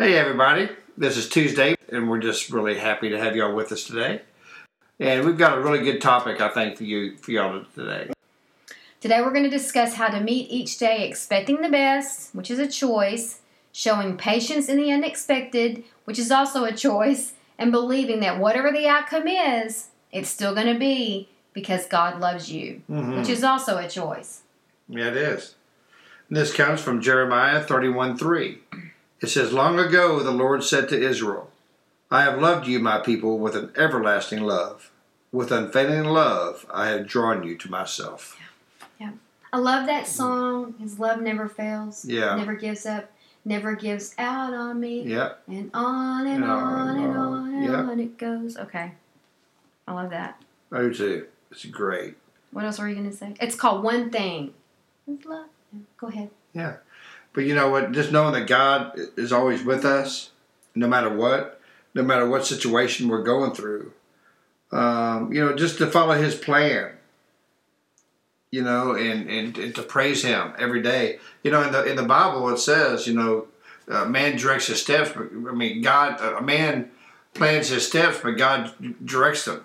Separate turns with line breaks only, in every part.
Hey, everybody. This is Tuesday, and we're just really happy to have y'all with us today. And we've got a really good topic, I think, for you for y'all today.
Today, we're going to discuss how to meet each day expecting the best, which is a choice, showing patience in the unexpected, which is also a choice, and believing that whatever the outcome is, it's still going to be because God loves you,
Mhm.
which is also a choice.
Yeah, it is. And this comes from Jeremiah 31 3. It says, Long ago the Lord said to Israel, I have loved you, my people, with an everlasting love. With unfailing love I have drawn you to myself. Yeah. yeah.
I love that song. His love never fails,
Yeah.
never gives up, never gives out on me.
Yeah.
And on and
And
on and on and on it goes. Okay. I love that.
I do too. It's great.
What else were you going to say? It's called One Thing. Go ahead.
But you know what? Just knowing that God is always with us, no matter what, no matter what situation we're going through. Um, you know, just to follow His plan. You know, and, and, and to praise Him every day. You know, in the in the Bible it says, you know, uh, man directs his steps, but I mean, God, a man plans his steps, but God directs them.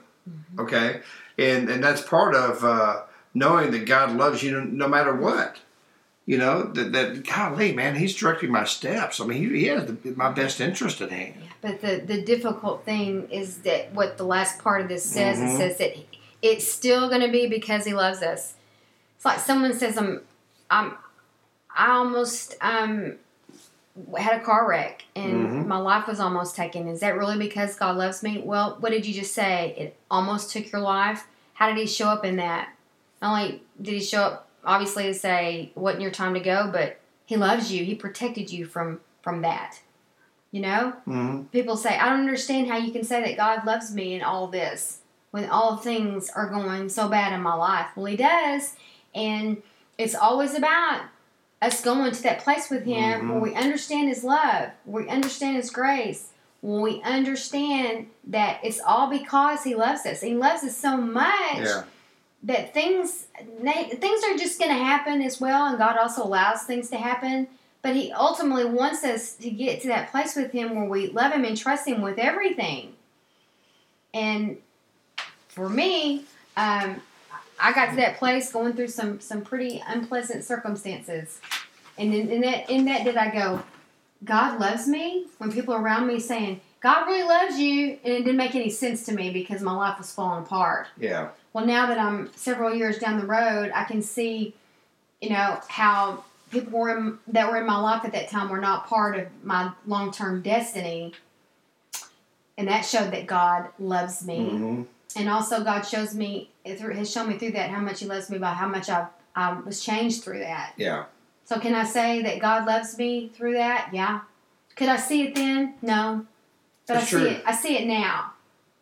Okay, and and that's part of uh, knowing that God loves you no, no matter what. You know that that golly, man, He's directing my steps. I mean, He, he has the, my best interest at hand.
But the, the difficult thing is that what the last part of this says,
Mhm.
it says that it's still going to be because he loves us. It's like someone says, I'm, I'm, I almost um, had a car wreck and
Mhm.
my life was almost taken. Is that really because God loves me? Well, what did you just say? It almost took your life. How did he show up in that? Not only did he show up, obviously, to say, wasn't your time to go, but he loves you. He protected you from from that. You know?
Mm-hmm.
people say, I don't understand how you can say that God loves me in all this when all things are going so bad in my life. Well, He does. And it's always about us going to that place with Him
Mhm.
where we understand His love, where we understand His grace, when we understand that it's all because He loves us. He loves us so much
Yeah,
that things things are just going to happen as well and god also allows things to happen. But he ultimately wants us to get to that place with him where we love him and trust him with everything. And for me um, i got to that place going through some some pretty unpleasant circumstances. And in, in that in that did i go god loves me? When people around me saying god really loves you and it didn't make any sense to me because my life was falling apart
yeah,
well, now that I'm several years down the road, I can see, you know, how people were in, that were in my life at that time were not part of my long term destiny, and that showed that God loves me,
hmm
and also God shows me through has shown me through that how much He loves me by how much I I was changed through that.
yeah,
So can I say that God loves me through that? Yeah. Could I see it then? No. But
That's
I see
true.
it. I see it now.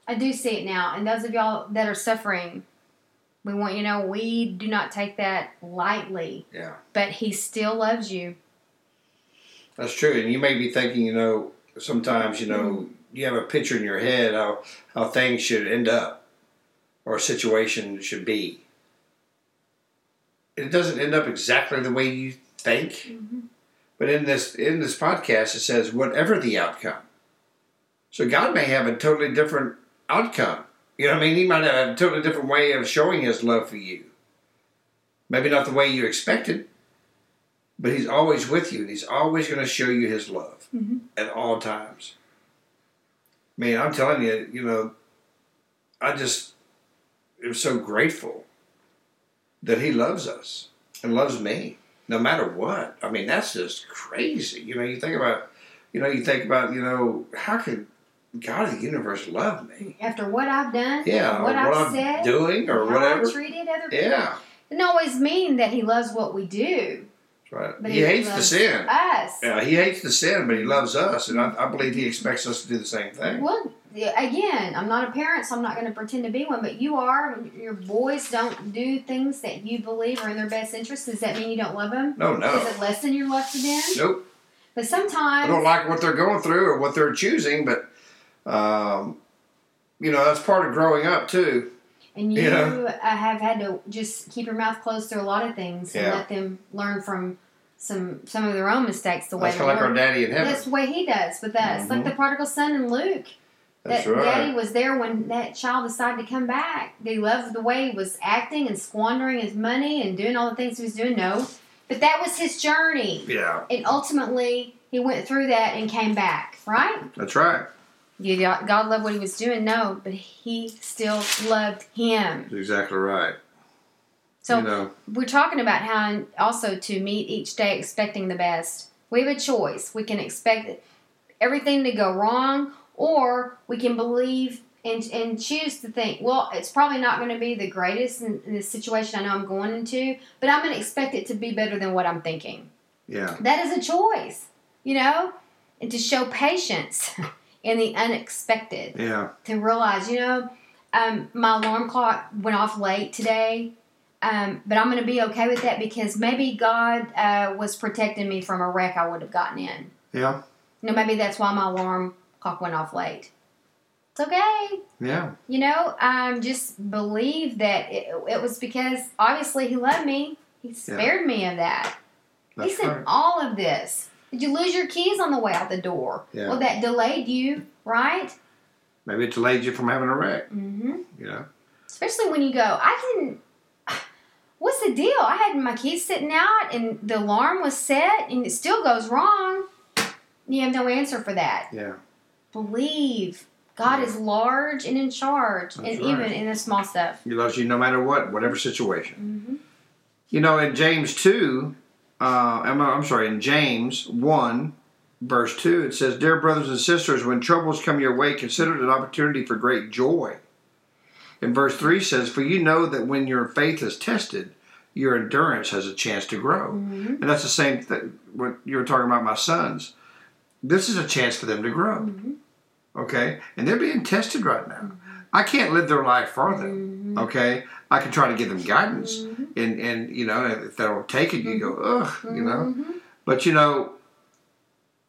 I do see it now. And those of y'all that are suffering, we want you to know we do not take that lightly.
yeah.
But He still loves you.
That's true. And you may be thinking, you know, sometimes, you know, mm-hmm. you have a picture in your head how how things should end up or a situation should be. It doesn't end up exactly the way you think. Mm-hmm. But in this in this podcast, it says whatever the outcome. So God may have a totally different outcome. You know what I mean? He might have a totally different way of showing His love for you. Maybe not the way you expected, but He's always with you, and He's always going to show you His love
Mhm.
at all times. Man, I'm telling you, you know, I just am so grateful that He loves us and loves me no matter what. I mean, that's just crazy. You know, you think about, you know, you think about, you know, how could God of the universe love me?
After what I've done,
Yeah,
and what, I've said,
doing or whatever.
I treated other people,
Yeah,
it doesn't always mean that He loves what we do.
right.
But
he, hates the sin.
Us.
Yeah, he hates the sin, but he loves us, and I, I believe he expects us to do the same thing.
Well, again, I'm not a parent, so I'm not going to pretend to be one. But you are. Your boys don't do things that you believe are in their best interest. Does that mean you don't love them?
No, no,
Does it less lessen your love for them?
nope.
But sometimes.
I don't like what they're going through or what they're choosing, but um, you know that's part of growing up too.
and you
Yeah.
uh, have had to just keep your mouth closed through a lot of things and
Yeah.
let them learn from some some of their own mistakes. The way
That's
the
kind of like our daddy in heaven.
That's the way He does with us, like
Mhm.
the prodigal son in Luke.
That's
that
right.
daddy was there when that child decided to come back. They loved the way he was acting and squandering his money and doing all the things he was doing? No. But that was his journey.
Yeah,
And ultimately, he went through that and came back, right?
that's right.
Did God love what he was doing? No. But he still loved him.
Exactly right.
So
you know,
we're talking about how also to meet each day expecting the best. We have a choice. We can expect everything to go wrong, or we can believe and, and choose to think, well, it's probably not going to be the greatest in, in the situation I know I'm going into, but I'm going to expect it to be better than what I'm thinking.
yeah,
That is a choice, you know, and to show patience in the unexpected
yeah,
to realize, you know, um, my alarm clock went off late today, um, but I'm going to be okay with that because maybe God uh, was protecting me from a wreck I would have gotten in.
yeah,
You know, maybe that's why my alarm clock went off late. It's okay.
yeah.
You know, um, just believe that it, it was because obviously He loved me. He spared me of that.
That's
he said
right.
all of this. Did you lose your keys on the way out the door?
Yeah.
Well, that delayed you, right?
Maybe it delayed you from having a wreck.
Mm-hmm.
You know,
Especially when you go, I didn't. What's the deal? I had my keys sitting out and the alarm was set and it still goes wrong. You have no answer for that.
yeah,
Believe God is large and in charge,
That's
and
right.
even in the small stuff.
he loves you no matter what, whatever situation.
Mm-hmm.
You know, in James 2, uh, I'm, I'm sorry, in James 1, verse 2, it says, Dear brothers and sisters, when troubles come your way, consider it an opportunity for great joy. And verse 3 says, For you know that when your faith is tested, your endurance has a chance to grow.
Mm-hmm.
And that's the same thing, what you were talking about, my sons. This is a chance for them to grow.
Mm-hmm.
Okay? And they're being tested right now. I can't live their life for them.
Mm-hmm.
Okay? I can try to give them guidance
Mhm.
and and you know if they don't take it, you go ugh, you know.
Mhm.
But you know,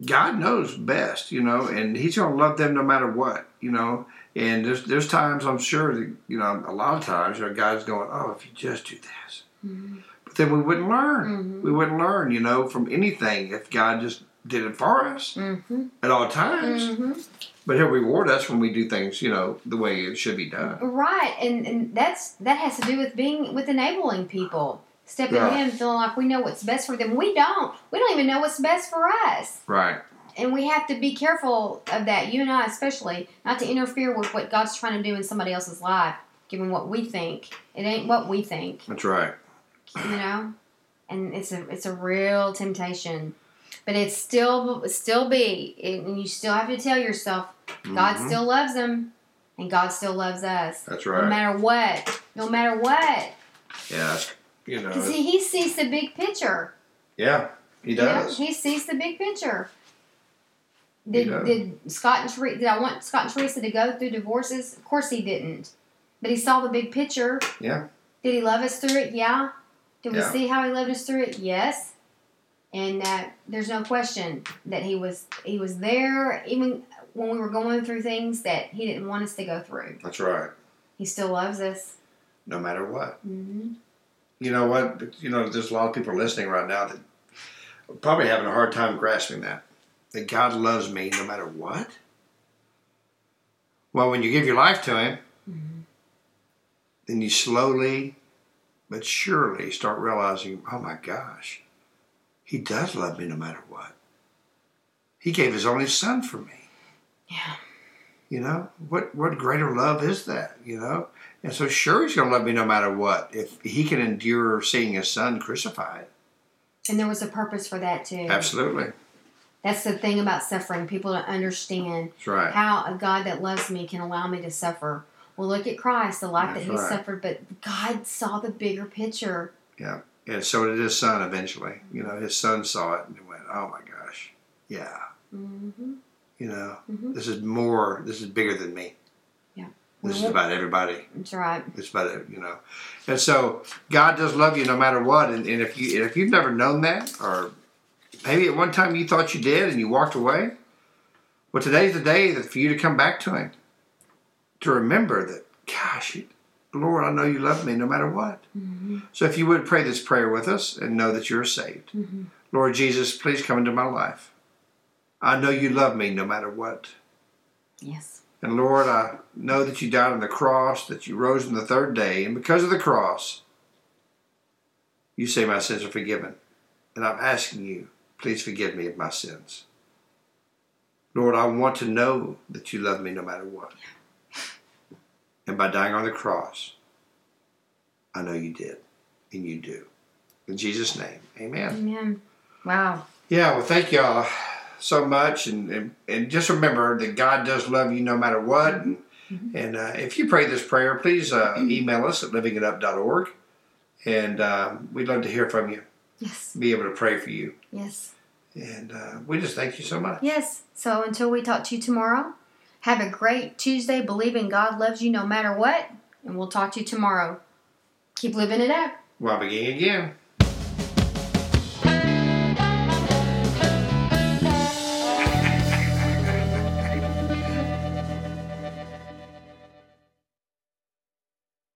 God knows best, you know, and He's going to love them no matter what, you know. And there's there's times I'm sure that you know a lot of times you know God's going, oh, if you just do this,
Mhm.
but then we wouldn't learn. We wouldn't learn, you know, from anything if God just did it for us
Mhm.
at all times.
Mhm.
But He'll reward us when we do things, you know, the way it should be done.
Right, and, and that's that has to do with being with enabling people, stepping
Yeah.
in, feeling like we know what's best for them. We don't. We don't even know what's best for us,
Right.
and we have to be careful of that. You and I, especially, not to interfere with what God's trying to do in somebody else's life, given what we think. It ain't what we think,
That's right.
you know. And it's a it's a real temptation, but it's still still be, and you still have to tell yourself God
Mhm.
still loves them, and God still loves us.
That's right.
No matter what. No matter what.
Yeah. You know.
Because he, he sees the big picture.
Yeah. He
you know?
does.
He sees the big picture. Did, did Scott and Teresa, did I want Scott and Teresa to go through divorces? Of course he didn't. But he saw the big picture.
Yeah.
Did he love us through it? Yeah. Did we see how he loved us through it? Yes. And uh, there's no question that he was he was there even when we were going through things that he didn't want us to go through.
That's right.
He still loves us.
No matter what.
hmm
You know what? But, You know, there's a lot of people listening right now that are probably having a hard time grasping that. That God loves me no matter what. Well, when you give your life to Him,
Mhm.
then you slowly but surely start realizing, oh my gosh, He does love me no matter what. He gave His only Son for me.
Yeah.
You know what? What greater love is that? You know, and so sure He's going to love me no matter what. If He can endure seeing His Son crucified,
And there was a purpose for that too.
absolutely,
That's the thing about suffering. People don't understand
right.
how a God that loves me can allow me to suffer. Well, look at Christ, the life
That's
that He
right.
suffered, but God saw the bigger picture.
Yeah. And so did his son eventually. You know, his son saw it and went, oh my gosh, yeah.
Mm-hmm.
You know,
Mhm.
this is more, this is bigger than me.
Yeah.
This is
Mhm.
about everybody.
That's right.
It's about it, you know. And so God does love you no matter what. And, and if you if you've never known that, or maybe at one time you thought you did and you walked away, well, today's the day that for you to come back to Him, to remember that, gosh, Lord, I know you love me no matter what.
Mm-hmm.
So if you would pray this prayer with us and know that you're saved,
Mm-hmm.
Lord Jesus, please come into my life. I know you love me no matter what.
Yes.
And Lord, I know that you died on the cross, that you rose on the third day, and because of the cross, you say my sins are forgiven. And I'm asking you, please forgive me of my sins. Lord, I want to know that you love me no matter what. And by dying on the cross, I know you did, and you do. In Jesus' name, amen.
Amen. Wow.
Yeah, well, thank y'all so much, and and, and just remember that God does love you no matter what. And,
Mhm.
and uh, if you pray this prayer, please uh, email us at livingitup.org, and uh, we'd love to hear from you,
Yes.
be able to pray for you,
Yes.
and uh, we just thank you so much.
Yes. So until we talk to you tomorrow, have a great Tuesday. Believing God loves you no matter what. And we'll talk to you tomorrow. Keep living it up.
Begin again.